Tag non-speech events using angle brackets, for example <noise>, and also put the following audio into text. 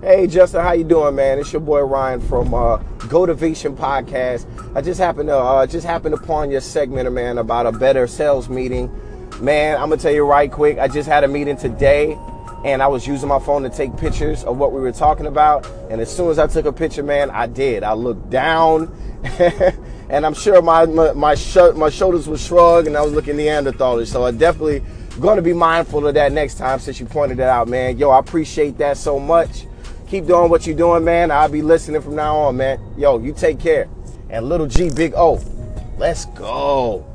Hey Justin, how you doing, man? It's your boy Ryan from uh, Gotivation Podcast. I just happened to uh, just happened upon your segment, man, about a better sales meeting. Man, I'm gonna tell you right quick. I just had a meeting today, and I was using my phone to take pictures of what we were talking about. And as soon as I took a picture, man, I did. I looked down, <laughs> and I'm sure my my my, sh- my shoulders were shrugged, and I was looking Neanderthalish. So I definitely to be mindful of that next time since you pointed it out, man. Yo, I appreciate that so much. Keep doing what you're doing, man. I'll be listening from now on, man. Yo, you take care. And little G, big O, let's go.